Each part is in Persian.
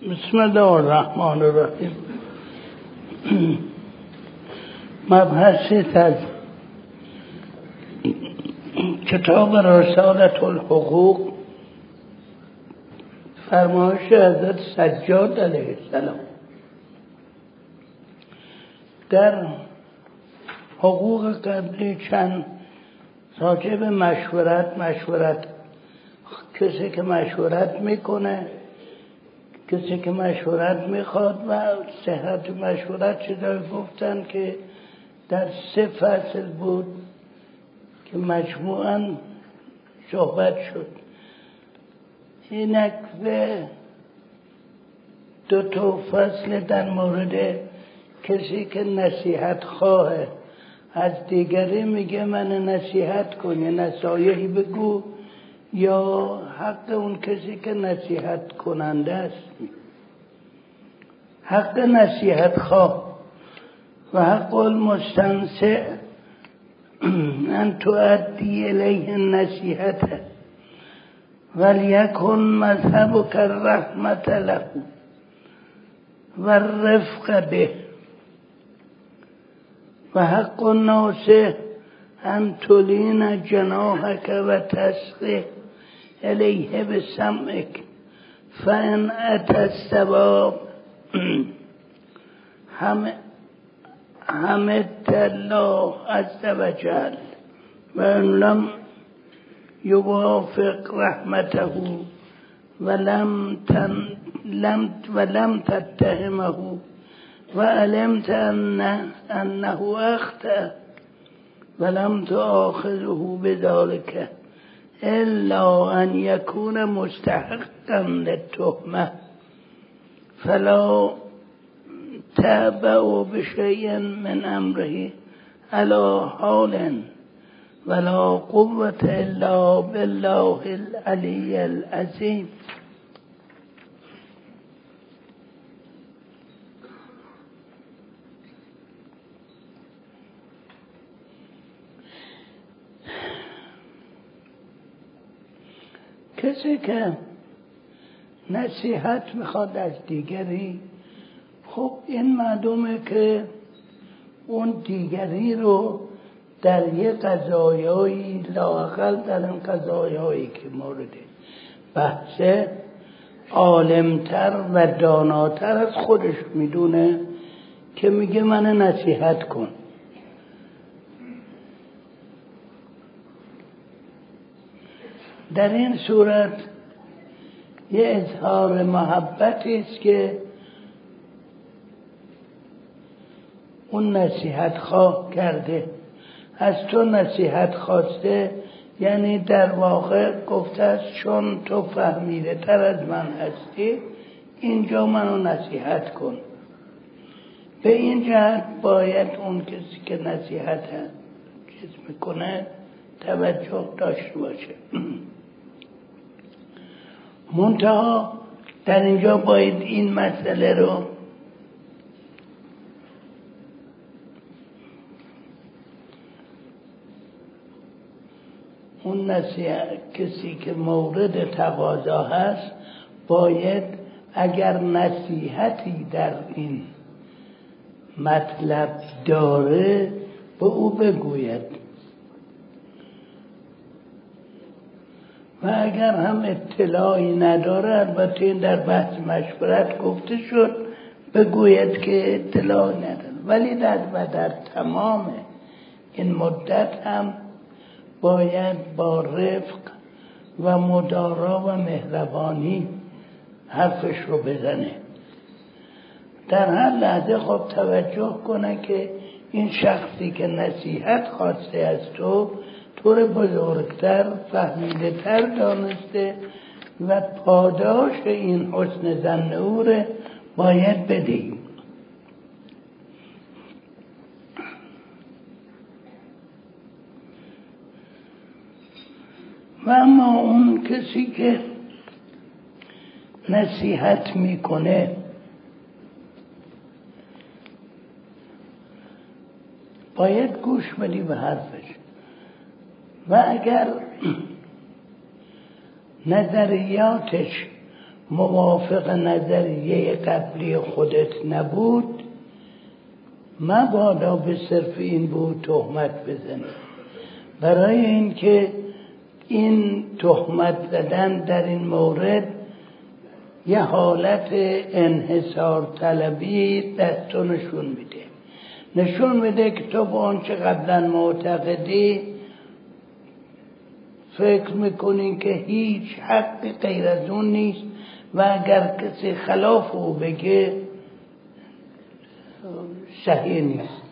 بسم الله الرحمن الرحیم. مبحث از کتاب رسالت الحقوق. فرمایش حضرت سجاد علیه السلام. در حقوق قبلی چند به مشورت مشورت کسی که مشورت می‌کنه کسی که مشورت می‌خواد و صحت مشورت چیزایی گفتن که در سه فصل بود که مجموعا صحبت شد. اینک به دو تا فصل در مورد کسی که نصیحت خواهه. از دیگری میگه من نصیحت کن یا نصایحی بگو. یا حق اون کسی که نصیحت کننده است؟ حق نصیحت خواه و حق المستنسع ان تؤدی الیه النصیحت. ولیکن مذهبک الرحمت له و الرفق به. و حق الناس ان تلین جناحک و تسقه إليه بسمعك فإن أتى السباب حمدت الله عز وجل وإن لم يوافق رحمته ولم تن لم ولم تتهمه وعلمت أنه, أنه أخطأ ولم تؤاخذه بذلك. إلا أن يكون مستحقا للتهمة. فلا تابعوا بشيء من أمره على حال ولا قوة إلا بالله العلي العظيم. کسی که نصیحت می‌خواد از دیگری خب این معلومه که اون دیگری رو در یه قضایایی لاقل در این قضایایی که مورد بحث عالمتر و داناتر از خودش می‌دونه که میگه من نصیحت کن. در این صورت یه اظهار محبتی است که اون نصیحت خواه کرده. از تو نصیحت خواسته یعنی در واقع گفته است چون تو فهمیده تر از من هستی اینجا منو نصیحت کن. به این جهت باید اون کسی که نصیحت چیز می‌کنه توجه داشته باشه. منتها در اینجا باید این مسئله رو اون نصیحت کسی که مورد تقاضا هست باید اگر نصیحتی در این مطلب داره به او بگوید. و اگر هم اطلاعی نداره البته این در بحث مشورت گفته شد بگوید که اطلاع نداره ولی در و در تمام این مدت هم باید با رفق و مدارا و مهربانی حرفش رو بزنه. در هر لحظه خب توجه کنه که این شخصی که نصیحت خواسته از تو طور بزرگتر فهمیده تر دانسته و پاداش این حسن زن او باید بدهیم. و اما اون کسی که نصیحت می‌کنه باید گوش بدی به حرفش. و اگر نظریاتش موافق نظریه قبلی خودت نبود مبادا به صرف این بود تهمت بزنی برای اینکه این تهمت زدن در این مورد یه حالت انحصار طلبی دستو نشون میده. نشون میده که تو با آنچه قبلا معتقدی فکر می‌کنین که هیچ حق غیر از اون نیست و اگر کسی خلاف او بگه صحیح نیست.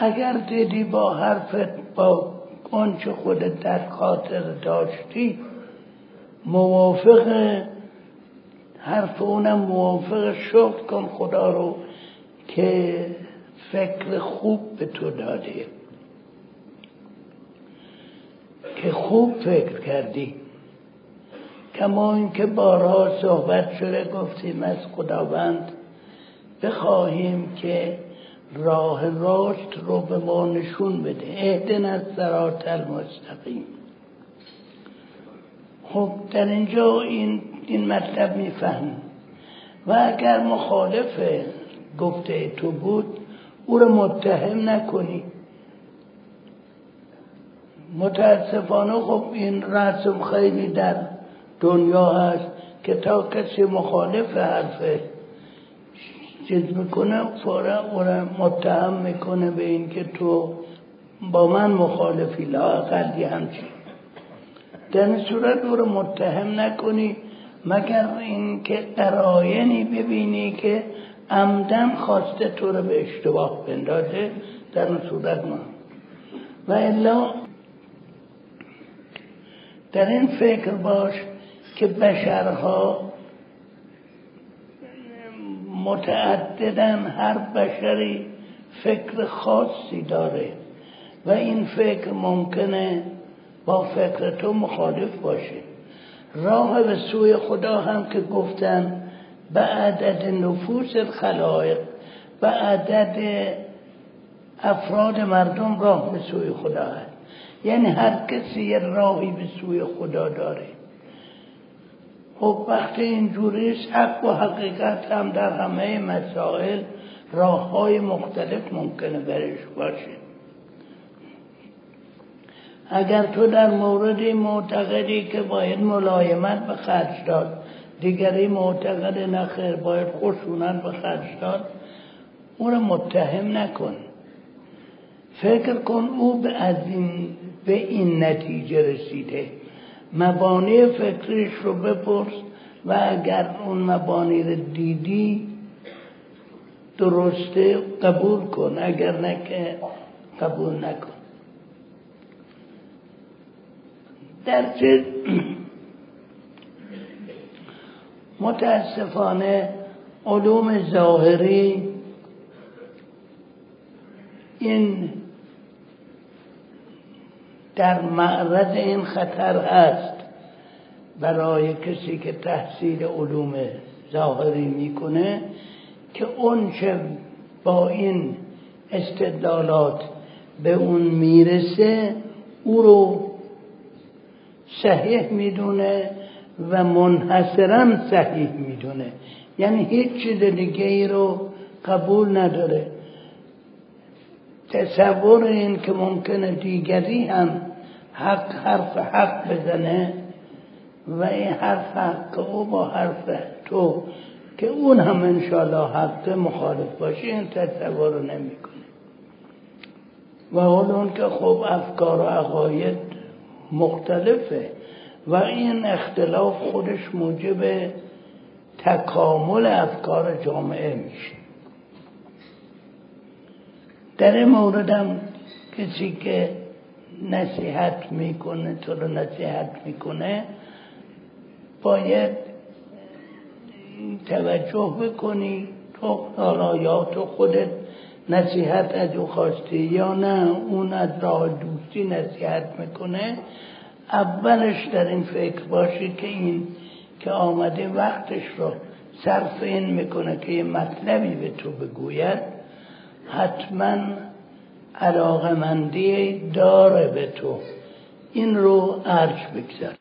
اگر دیدی با حرفت با آنچه خودت در خاطر داشتی موافق حرف اونم موافق شکر کن خدا رو که فکر خوب به تو داده. که خوب فکر کردی. کما اینکه بارها صحبت شده گفتیم از خداوند بخواهیم که راه راست رو به ما نشون بده. اهدن از سرات المستقیم. خب در اینجا این, این مطلب میفهم و اگر مخالف گفته تو بود او رو متهم نکنی. متاسفانه خب این رسم خیلی در دنیا هست که تا کسی مخالف حرفه چیز می‌کنه فورا او متهم می‌کنه به اینکه تو با من مخالفی لاقل یه همچین. در این صورت او رو متهم نکنی. مگر اینکه قراینی ببینی که عمدن خواسته تو رو به اشتباه بندازه در این صورت ما. و الا در این فکر باش که بشرها متعددن هر بشری فکر خاصی داره و این فکر ممکنه با فکر تو مخالف باشه. راه به سوی خدا هم که گفتن به عدد نفوس خلایق به عدد افراد مردم راه به سوی خدا هست. یعنی هر کسی یه راهی به سوی خدا داره. خب وقتی اینجوریست حق و حقیقت هم در همه مسائل راه های مختلف ممکنه برش باشه. اگر تو در مورد معتقدی که باید ملایمت به خرج داد دیگری معتقد نخیر باید خشونت به خرج داد او را متهم نکن. فکر کن او به از این به این نتیجه رسیده. مبانی فکریش رو بپرس و اگر اون مبانی رو دیدی درسته قبول کن. اگر نه قبول نکن. در متاسفانه علوم ظاهری این در معرض این خطر هست برای کسی که تحصیل علوم ظاهری می‌کنه که اون چه با این استدلالات به اون می‌رسه او رو صحیح می‌دونه و منحصرا صحیح می‌دونه. یعنی هیچ چیز دیگه ای رو قبول نداره. تصور این که ممکنه دیگری هم حق حرف حق بزنه و این حرف حق او با حرف تو که اون هم انشالله حق مخالف باشه این تصور رو نمی‌کنه. و اون که خب افکار و عقاید مختلفه. و این اختلاف خودش موجب تکامل افکار جامعه میشه. در این موردم کسی که نصیحت می‌کنه تو رو نصیحت می‌کنه باید توجه بکنی تو حالا یا تو خودت نصیحت از او خواستی یا نه اون از راه دوستی نصیحت می‌کنه. اولش در این فکر باشی که این که آمده وقتش رو صرف این می‌کنه که یه مطلبی به تو بگوید حتما علاقمندی داره به تو. این رو ارج بگذار.